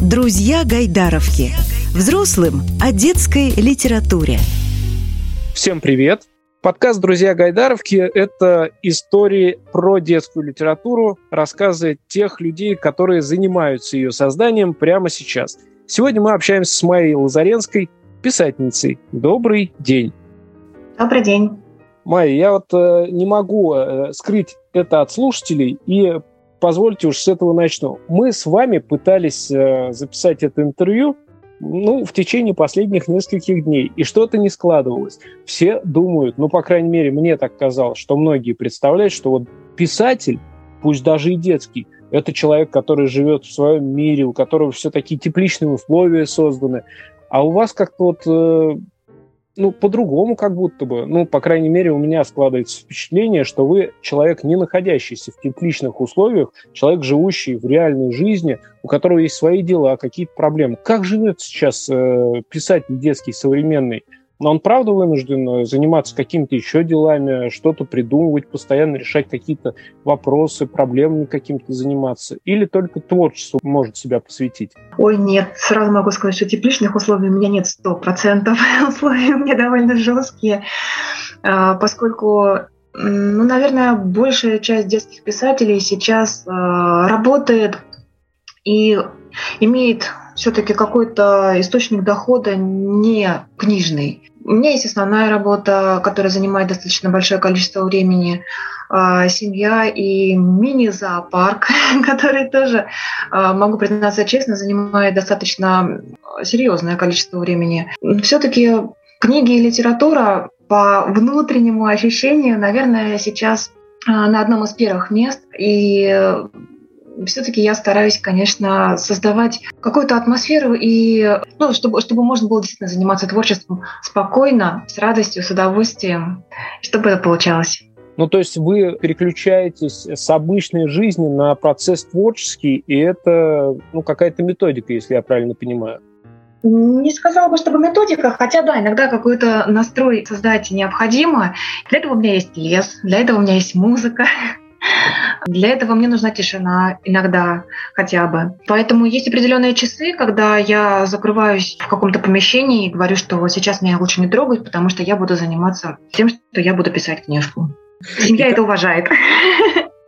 Друзья Гайдаровки. Взрослым о детской литературе. Всем привет! Подкаст «Друзья Гайдаровки» — это истории про детскую литературу, рассказы тех людей, которые занимаются ее созданием прямо сейчас. Сегодня мы общаемся с Майей Лазаренской, писательницей. Добрый день! Добрый день! Майя, я вот э, не могу э, скрыть это от слушателей и позвольте уж с этого начну. Мы с вами пытались э, записать это интервью ну, в течение последних нескольких дней, и что-то не складывалось. Все думают, ну, по крайней мере, мне так казалось, что многие представляют, что вот писатель, пусть даже и детский, это человек, который живет в своем мире, у которого все такие тепличные условия созданы. А у вас как-то вот э, ну, по-другому как будто бы. Ну, по крайней мере, у меня складывается впечатление, что вы человек, не находящийся в тепличных условиях, человек, живущий в реальной жизни, у которого есть свои дела, какие-то проблемы. Как живет сейчас э, писатель детский современный? Но он правда вынужден э, заниматься какими-то еще делами, что-то придумывать, постоянно решать какие-то вопросы, проблемами каким-то заниматься? Или только творчеству может себя посвятить? Ой, нет, сразу могу сказать, что тепличных условий у меня нет сто процентов. Условия у меня довольно жесткие, а, поскольку ну, наверное, большая часть детских писателей сейчас э, работает и имеет все-таки какой-то источник дохода не книжный. У меня есть основная работа, которая занимает достаточно большое количество времени, а, семья и мини-зоопарк, который тоже, а, могу признаться честно, занимает достаточно серьезное количество времени. Все-таки книги и литература по внутреннему ощущению, наверное, сейчас а, на одном из первых мест. И все-таки я стараюсь, конечно, создавать какую-то атмосферу и, ну, чтобы, чтобы можно было действительно заниматься творчеством спокойно, с радостью, с удовольствием, чтобы это получалось. Ну, то есть вы переключаетесь с обычной жизни на процесс творческий, и это ну, какая-то методика, если я правильно понимаю. Не сказала бы, чтобы методика, хотя да, иногда какой-то настрой создать необходимо. Для этого у меня есть лес, для этого у меня есть музыка, для этого мне нужна тишина иногда хотя бы. Поэтому есть определенные часы, когда я закрываюсь в каком-то помещении и говорю, что сейчас меня лучше не трогать, потому что я буду заниматься тем, что я буду писать книжку. Семья это уважает.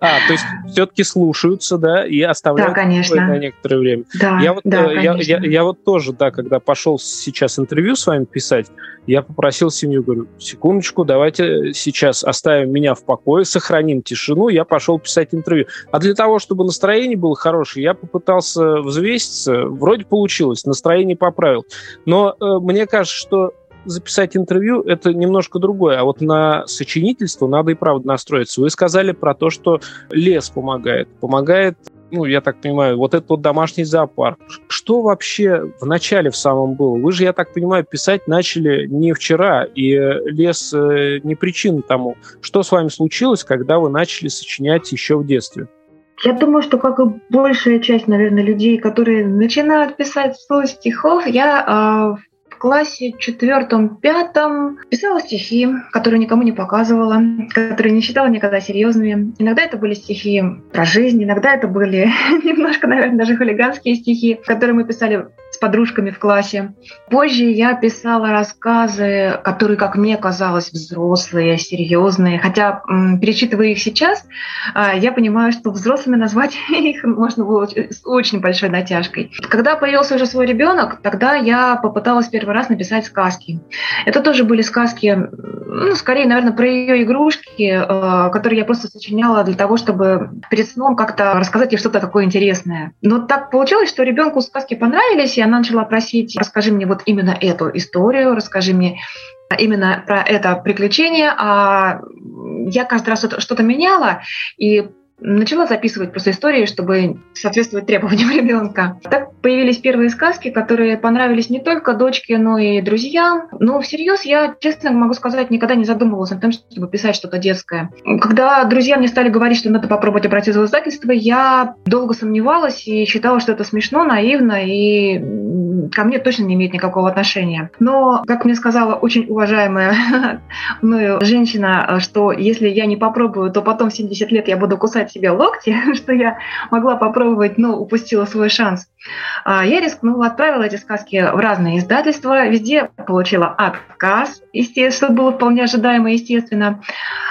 А, то есть все-таки слушаются, да, и оставляют да, конечно. на некоторое время. Да, я вот, да, я, я, я вот тоже, да, когда пошел сейчас интервью с вами писать, я попросил семью, говорю, секундочку, давайте сейчас оставим меня в покое, сохраним тишину, я пошел писать интервью. А для того, чтобы настроение было хорошее, я попытался взвеситься, вроде получилось, настроение поправил. Но э, мне кажется, что записать интервью, это немножко другое. А вот на сочинительство надо и правда настроиться. Вы сказали про то, что лес помогает. Помогает ну, я так понимаю, вот этот вот домашний зоопарк. Что вообще в начале в самом было? Вы же, я так понимаю, писать начали не вчера, и лес э, не причина тому. Что с вами случилось, когда вы начали сочинять еще в детстве? Я думаю, что как и большая часть, наверное, людей, которые начинают писать вслух стихов, я э, классе четвертом-пятом писала стихи, которые никому не показывала, которые не считала никогда серьезными. Иногда это были стихи про жизнь, иногда это были немножко, наверное, даже хулиганские стихи, которые мы писали с подружками в классе. Позже я писала рассказы, которые, как мне казалось, взрослые, серьезные. Хотя, перечитывая их сейчас, а, я понимаю, что взрослыми назвать их можно было с очень большой натяжкой. Когда появился уже свой ребенок, тогда я попыталась первый раз написать сказки. Это тоже были сказки, ну, скорее, наверное, про ее игрушки, а, которые я просто сочиняла для того, чтобы перед сном как-то рассказать ей что-то такое интересное. Но так получилось, что ребенку сказки понравились, и она начала просить, расскажи мне вот именно эту историю, расскажи мне именно про это приключение. А я каждый раз что-то меняла, и начала записывать просто истории, чтобы соответствовать требованиям ребенка. Так появились первые сказки, которые понравились не только дочке, но и друзьям. Но всерьез я, честно могу сказать, никогда не задумывалась о том, чтобы писать что-то детское. Когда друзья мне стали говорить, что надо попробовать обратиться в издательство, я долго сомневалась и считала, что это смешно, наивно и ко мне точно не имеет никакого отношения. Но, как мне сказала очень уважаемая мною женщина, что если я не попробую, то потом в 70 лет я буду кусать себе локти, что я могла попробовать, но упустила свой шанс. А, я рискнула, отправила эти сказки в разные издательства, везде получила отказ, естественно, было вполне ожидаемо, естественно.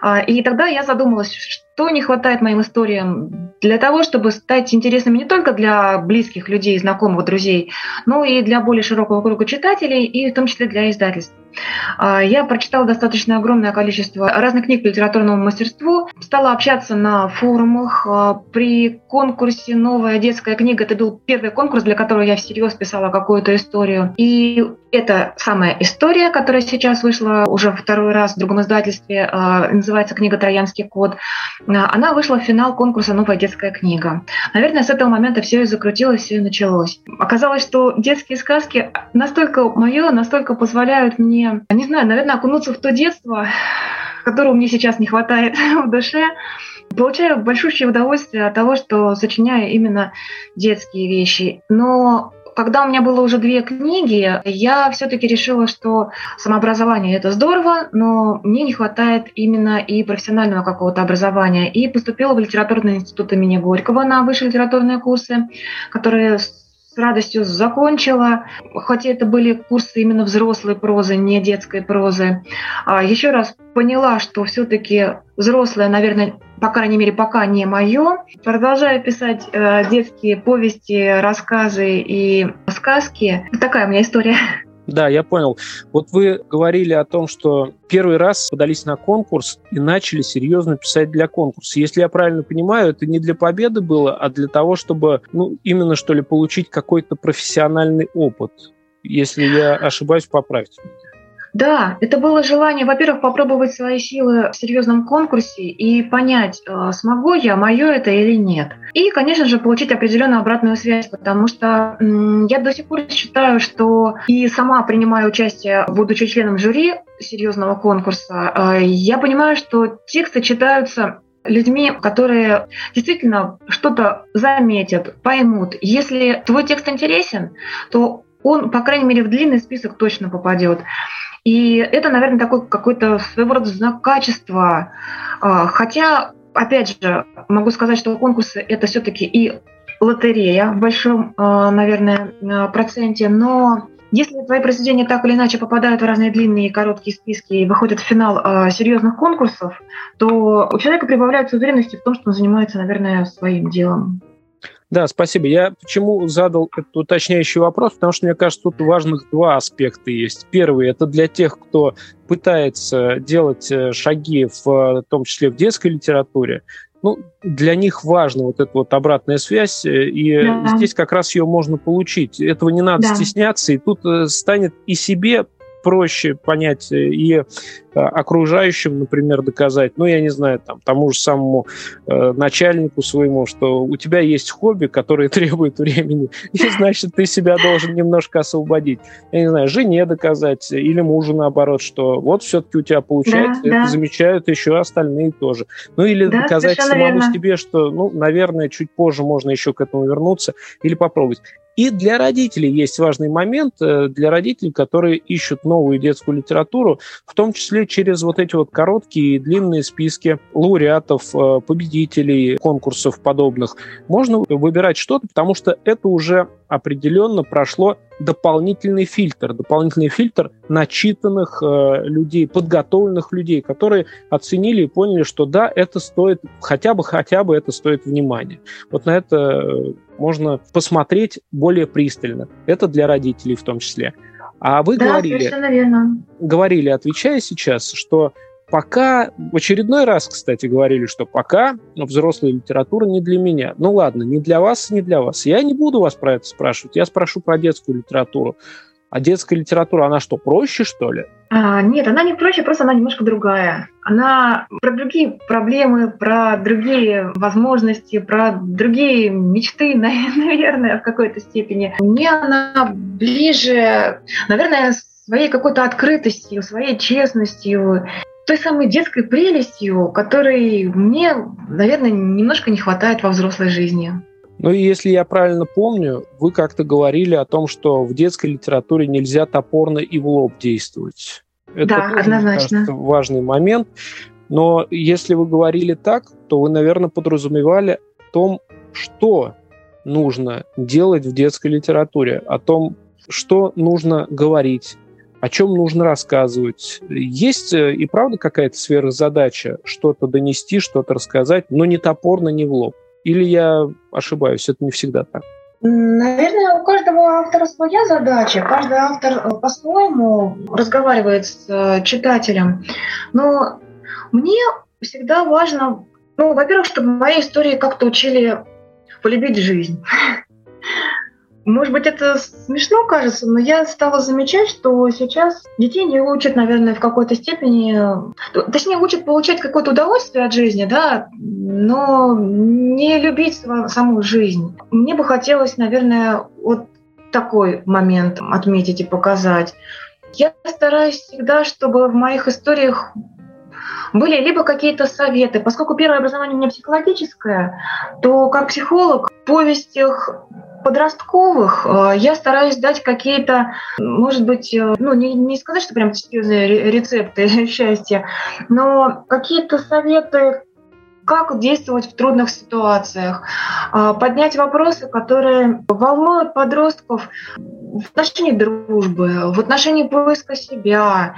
А, и тогда я задумалась, что не хватает моим историям для того, чтобы стать интересными не только для близких людей, знакомых, друзей, но и для более широкого круга читателей, и в том числе для издательств. А, я прочитала достаточно огромное количество разных книг по литературному мастерству, стала общаться на форумах. А, при конкурсе «Новая детская книга» это был первый конкурс, для которого я всерьез писала какую-то историю. И эта самая история, которая сейчас вышла уже второй раз в другом издательстве, а, называется книга «Троянский код», она вышла в финал конкурса «Новая детская книга». Наверное, с этого момента все и закрутилось, все и началось. Оказалось, что детские сказки настолько мое, настолько позволяют мне не знаю, наверное, окунуться в то детство, которого мне сейчас не хватает в душе. Получаю большущее удовольствие от того, что сочиняю именно детские вещи. Но когда у меня было уже две книги, я все-таки решила, что самообразование это здорово, но мне не хватает именно и профессионального какого-то образования. И поступила в литературный институт имени Горького на высшие литературные курсы, которые с радостью закончила, хотя это были курсы именно взрослой прозы, не детской прозы. А еще раз поняла, что все-таки взрослая, наверное, по крайней мере, пока не мое. Продолжаю писать э, детские повести, рассказы и сказки. Такая у меня история. Да, я понял. Вот вы говорили о том, что первый раз подались на конкурс и начали серьезно писать для конкурса. Если я правильно понимаю, это не для победы было, а для того, чтобы, ну, именно что ли, получить какой-то профессиональный опыт. Если я ошибаюсь, поправьте меня. Да, это было желание, во-первых, попробовать свои силы в серьезном конкурсе и понять, э, смогу я, мое это или нет. И, конечно же, получить определенную обратную связь, потому что я до сих пор считаю, что и сама принимаю участие, будучи членом жюри серьезного конкурса, э, я понимаю, что тексты читаются людьми, которые действительно что-то заметят, поймут. Если твой текст интересен, то он, по крайней мере, в длинный список точно попадет. И это, наверное, такой какой-то своего рода знак качества. А, хотя, опять же, могу сказать, что конкурсы это все-таки и лотерея в большом, а, наверное, а, проценте, но если твои произведения так или иначе попадают в разные длинные и короткие списки и выходят в финал э, серьезных конкурсов, то у человека прибавляется уверенности в том, что он занимается, наверное, своим делом. Да, спасибо. Я почему задал этот уточняющий вопрос? Потому что, мне кажется, тут важных два аспекта есть. Первый – это для тех, кто пытается делать э, шаги, в, в том числе в детской литературе. Ну, для них важна вот эта вот обратная связь, э, и да. здесь как раз ее можно получить. Этого не надо да. стесняться, и тут э, станет и себе проще понять и э, окружающим, например, доказать, ну, я не знаю, там, тому же самому э, начальнику своему, что у тебя есть хобби, которое требует времени, и, значит, ты себя должен немножко освободить. Я не знаю, жене доказать или мужу, наоборот, что вот все-таки у тебя получается, да, это да. замечают еще остальные тоже. Ну, или да, доказать самому верно. себе, что, ну, наверное, чуть позже можно еще к этому вернуться или попробовать. И для родителей есть важный момент, э, для родителей, которые ищут новую детскую литературу, в том числе через вот эти вот короткие и длинные списки лауреатов, э, победителей конкурсов подобных. Можно выбирать что-то, потому что это уже определенно прошло дополнительный фильтр, дополнительный фильтр начитанных э, людей, подготовленных людей, которые оценили и поняли, что да, это стоит, хотя бы, хотя бы это стоит внимания. Вот на это можно посмотреть более пристально. Это для родителей в том числе. А вы да, говорили, говорили, отвечая сейчас, что пока, в очередной раз, кстати, говорили, что пока взрослая литература не для меня. Ну ладно, не для вас, не для вас. Я не буду вас про это спрашивать, я спрошу про детскую литературу. А детская литература, она что, проще, что ли? А, нет, она не проще, просто она немножко другая. Она про другие проблемы, про другие возможности, про другие мечты, наверное, в какой-то степени. Мне она ближе, наверное, своей какой-то открытостью, своей честностью, той самой детской прелестью, которой мне, наверное, немножко не хватает во взрослой жизни. Ну и если я правильно помню, вы как-то говорили о том, что в детской литературе нельзя топорно и в лоб действовать. Это да, тоже, однозначно. Кажется, важный момент. Но если вы говорили так, то вы, наверное, подразумевали о том, что нужно делать в детской литературе, о том, что нужно говорить, о чем нужно рассказывать. Есть э, и правда какая-то сверхзадача что-то донести, что-то рассказать, но не топорно, не в лоб. Или я ошибаюсь, это не всегда так? Наверное, у каждого автора своя задача. Каждый автор э, по-своему разговаривает с э, читателем. Но мне всегда важно, ну, во-первых, чтобы мои истории как-то учили полюбить жизнь. Может быть, это смешно кажется, но я стала замечать, что сейчас детей не учат, наверное, в какой-то степени, точнее, учат получать какое-то удовольствие от жизни, да, но не любить саму жизнь. Мне бы хотелось, наверное, вот такой момент отметить и показать. Я стараюсь всегда, чтобы в моих историях были либо какие-то советы. Поскольку первое образование у меня психологическое, то как психолог в повестях подростковых э, я стараюсь дать какие-то, может быть, э, ну не, не сказать, что прям серьезные рецепты счастья, но какие-то советы, как действовать в трудных ситуациях, э, поднять вопросы, которые волнуют подростков в отношении дружбы, в отношении поиска себя.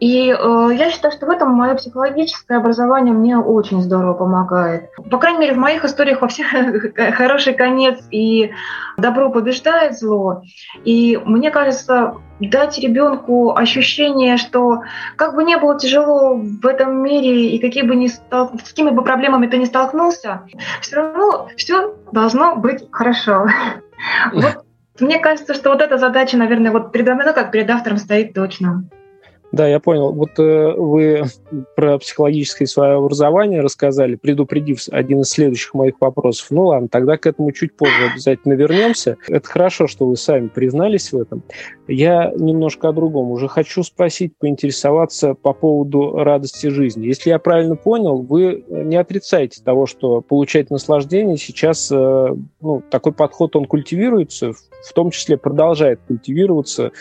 И э, я считаю, что в этом мое психологическое образование мне очень здорово помогает. По крайней мере, в моих историях во всех хороший конец и добро побеждает зло. И мне кажется, дать ребенку ощущение, что как бы не было тяжело в этом мире и какие бы ни стал, с какими бы проблемами ты не столкнулся, все равно все должно быть хорошо. Вот мне кажется, что вот эта задача, наверное, вот передо мной, ну, как перед автором стоит точно. Да, я понял. Вот э, вы про психологическое свое образование рассказали, предупредив один из следующих моих вопросов. Ну ладно, тогда к этому чуть позже обязательно вернемся. Это хорошо, что вы сами признались в этом. Я немножко о другом. Уже хочу спросить, поинтересоваться по поводу радости жизни. Если я правильно понял, вы не отрицаете того, что получать наслаждение сейчас, э, ну, такой подход, он культивируется, в том числе продолжает культивироваться,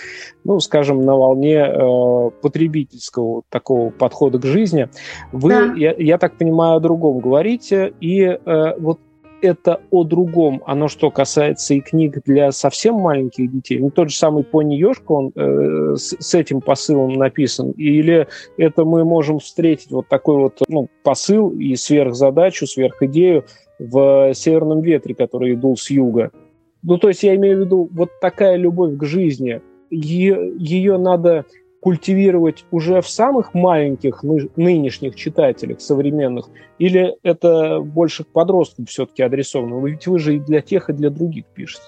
ну, скажем, на волне э, потребительского такого подхода к жизни. Вы, да. я, я так понимаю, о другом говорите, и э, вот это о другом, оно что касается и книг для совсем маленьких детей, ну тот же самый Пони Ёшка, он э, с, с этим посылом написан, или это мы можем встретить вот такой вот ну, посыл и сверхзадачу, сверхидею в «Северном ветре», который идул с юга. Ну, то есть я имею в виду вот такая любовь к жизни, ее, ее надо культивировать уже в самых маленьких нынешних читателях современных, или это больше к подросткам все-таки адресовано? Ведь вы же и для тех, и для других пишете.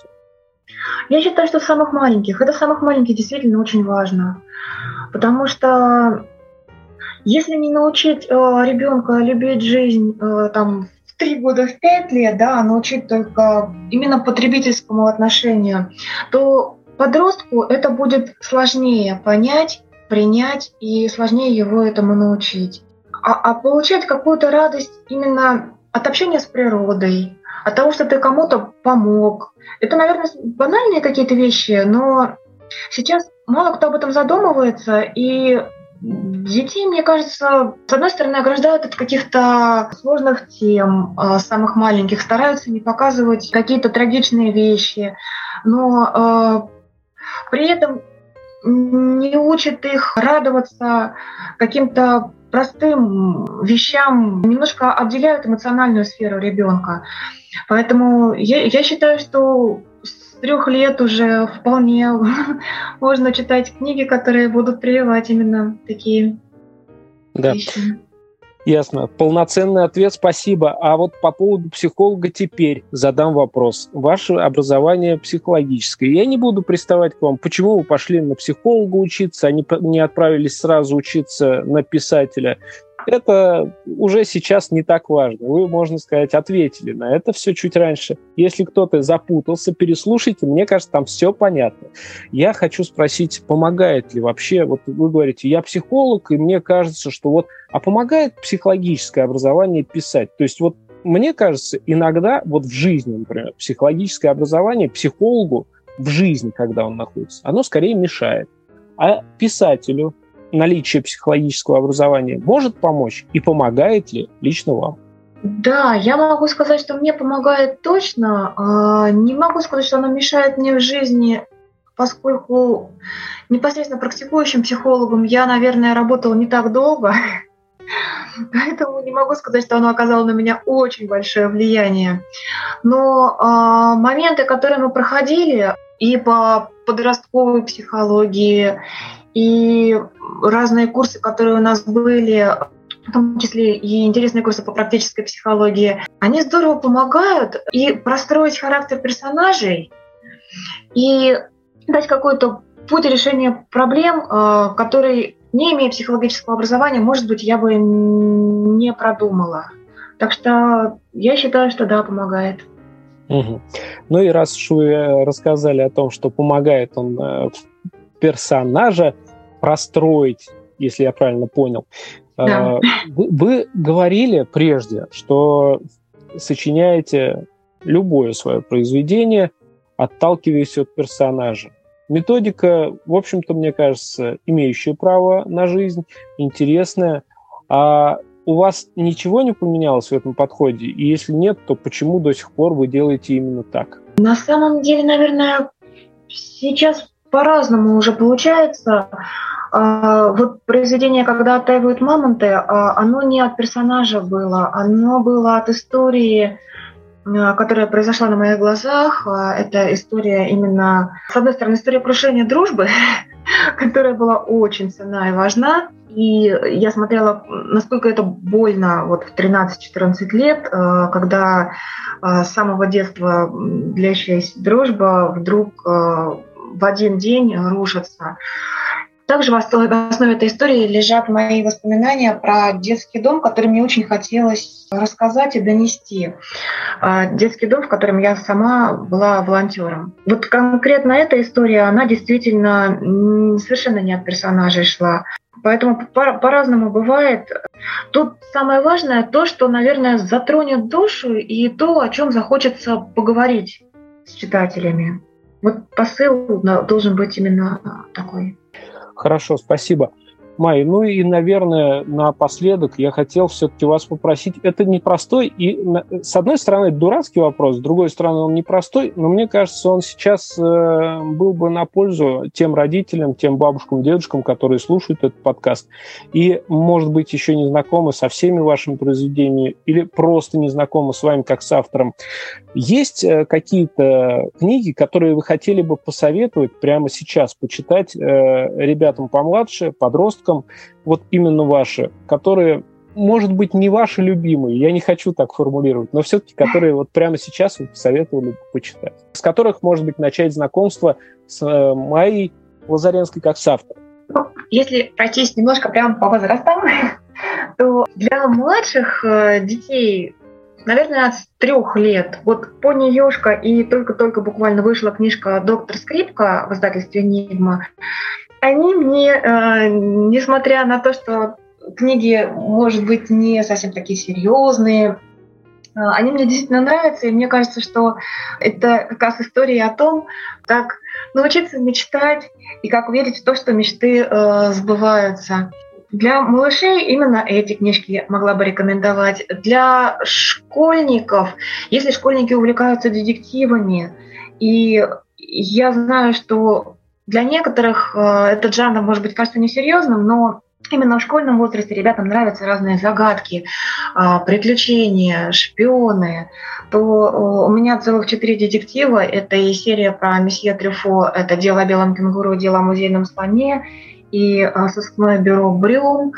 Я считаю, что самых маленьких. Это самых маленьких действительно очень важно. Потому что если не научить э, ребенка любить жизнь э, там, в три года, в пять лет, да, а научить только именно потребительскому отношению, то подростку это будет сложнее понять принять, и сложнее его этому научить. А, а получать какую-то радость именно от общения с природой, от того, что ты кому-то помог. Это, наверное, банальные какие-то вещи, но сейчас мало кто об этом задумывается, и Детей, мне кажется, с одной стороны, ограждают от каких-то сложных тем, а, самых маленьких, стараются не показывать какие-то трагичные вещи, но э, при этом не учит их радоваться каким-то простым вещам, немножко отделяют эмоциональную сферу ребенка. Поэтому я, я считаю, что с трех лет уже вполне можно читать книги, которые будут прививать именно такие да. вещи. Ясно. Полноценный ответ, спасибо. А вот по поводу психолога теперь задам вопрос. Ваше образование психологическое. Я не буду приставать к вам, почему вы пошли на психолога учиться, а не, не отправились сразу учиться на писателя это уже сейчас не так важно. Вы, можно сказать, ответили на это все чуть раньше. Если кто-то запутался, переслушайте, мне кажется, там все понятно. Я хочу спросить, помогает ли вообще, вот вы говорите, я психолог, и мне кажется, что вот, а помогает психологическое образование писать? То есть вот мне кажется, иногда вот в жизни, например, психологическое образование психологу в жизни, когда он находится, оно скорее мешает. А писателю, наличие психологического образования может помочь и помогает ли лично вам? Да, я могу сказать, что мне помогает точно. А, не могу сказать, что оно мешает мне в жизни, поскольку непосредственно практикующим психологом я, наверное, работала не так долго. Поэтому не могу сказать, что оно оказало на меня очень большое влияние. Но э, моменты, которые мы проходили и по подростковой психологии, и разные курсы, которые у нас были, в том числе и интересные курсы по практической психологии, они здорово помогают и простроить характер персонажей, и дать какой-то путь решения проблем, э, который, не имея психологического образования, может быть, я бы не продумала. Так что я считаю, что да, помогает. Угу. Ну и раз уж вы рассказали о том, что помогает он э, персонажа простроить, если я правильно понял, да. вы, вы говорили прежде, что сочиняете любое свое произведение, отталкиваясь от персонажа. Методика, в общем-то, мне кажется, имеющая право на жизнь, интересная. А у вас ничего не поменялось в этом подходе? И если нет, то почему до сих пор вы делаете именно так? На самом деле, наверное, сейчас по-разному уже получается. А, вот произведение «Когда оттаивают мамонты», а, оно не от персонажа было, оно было от истории Э, которая произошла на моих глазах. Это история именно, с одной стороны, история крушения дружбы, которая была очень ценна и важна. И я смотрела, насколько это больно вот в 13-14 лет, когда с самого детства длящаяся дружба вдруг в один день рушится. Также в основе этой истории лежат мои воспоминания про детский дом, который мне очень хотелось рассказать и донести. А, детский дом, в котором я сама была волонтером. Вот конкретно эта история, она действительно совершенно не от персонажей шла. Поэтому по-разному бывает. Тут самое важное то, что, наверное, затронет душу и то, о чем захочется поговорить с читателями. Вот посыл должен быть именно такой. Хорошо, спасибо. Май, ну и, наверное, напоследок я хотел все-таки вас попросить. Это непростой и, с одной стороны, дурацкий вопрос, с другой стороны, он непростой, но мне кажется, он сейчас э, был бы на пользу тем родителям, тем бабушкам, дедушкам, которые слушают этот подкаст и, может быть, еще не знакомы со всеми вашими произведениями или просто не знакомы с вами как с автором. Есть э, какие-то книги, которые вы хотели бы посоветовать прямо сейчас почитать э, ребятам помладше, подросткам, вот именно ваши, которые, может быть, не ваши любимые, я не хочу так формулировать, но все-таки которые вот прямо сейчас вы посоветовали бы почитать, с которых, может быть, начать знакомство с э, Майей Лазаренской как с автором. Если пройтись немножко прямо по возрастам, то для младших детей наверное, с трех лет. Вот «Пони Ёшка» и только-только буквально вышла книжка «Доктор Скрипка» в издательстве «Нигма». Они мне, э, несмотря на то, что книги, может быть, не совсем такие серьезные, э, они мне действительно нравятся, и мне кажется, что это как раз история о том, как научиться мечтать и как верить в то, что мечты э, сбываются. Для малышей именно эти книжки могла бы рекомендовать. Для школьников, если школьники увлекаются детективами, и я знаю, что для некоторых э, этот жанр может быть кажется несерьезным, но именно в школьном возрасте ребятам нравятся разные загадки, э, приключения, шпионы, то э, у меня целых четыре детектива. Это и серия про месье Трюфо, это «Дело о белом кенгуру», «Дело о музейном слоне», и а, сыскное бюро Брюм,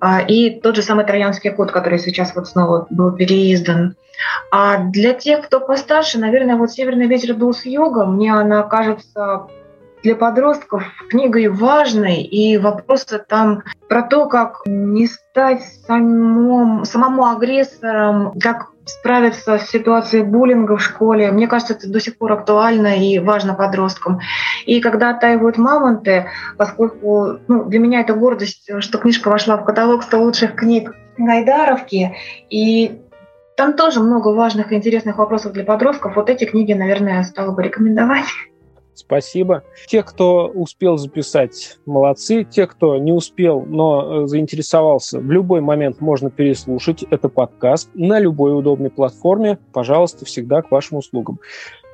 а, и тот же самый Троянский код, который сейчас вот снова был переиздан. А для тех, кто постарше, наверное, вот «Северный ветер дул с юга», мне она кажется для подростков книгой важной, и вопросы там про то, как не стать самому, самому агрессором, как справиться с ситуацией буллинга в школе. Мне кажется, это до сих пор актуально и важно подросткам. И когда оттаивают мамонты, поскольку ну, для меня это гордость, что книжка вошла в каталог 100 лучших книг Гайдаровки, и там тоже много важных и интересных вопросов для подростков. Вот эти книги, наверное, я стала бы рекомендовать. Спасибо. Те, кто успел записать, молодцы. Те, кто не успел, но э, заинтересовался, в любой момент можно переслушать. Это подкаст на любой удобной платформе. Пожалуйста, всегда к вашим услугам.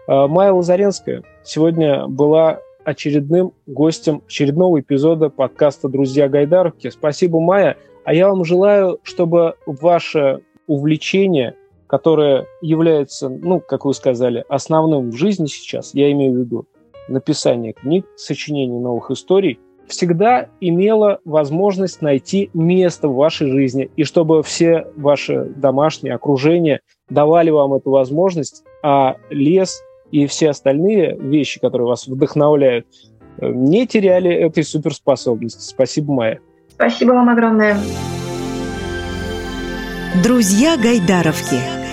Э, Майя Лазаренская сегодня была очередным гостем очередного эпизода подкаста «Друзья Гайдаровки». Спасибо, Майя. А я вам желаю, чтобы ваше увлечение, которое является, ну, как вы сказали, основным в жизни сейчас, я имею в виду написание книг, сочинение новых историй, всегда имело возможность найти место в вашей жизни, и чтобы все ваши домашние окружения давали вам эту возможность, а лес и все остальные вещи, которые вас вдохновляют, э, не теряли этой суперспособности. Спасибо, Майя. Спасибо вам огромное. Друзья Гайдаровки.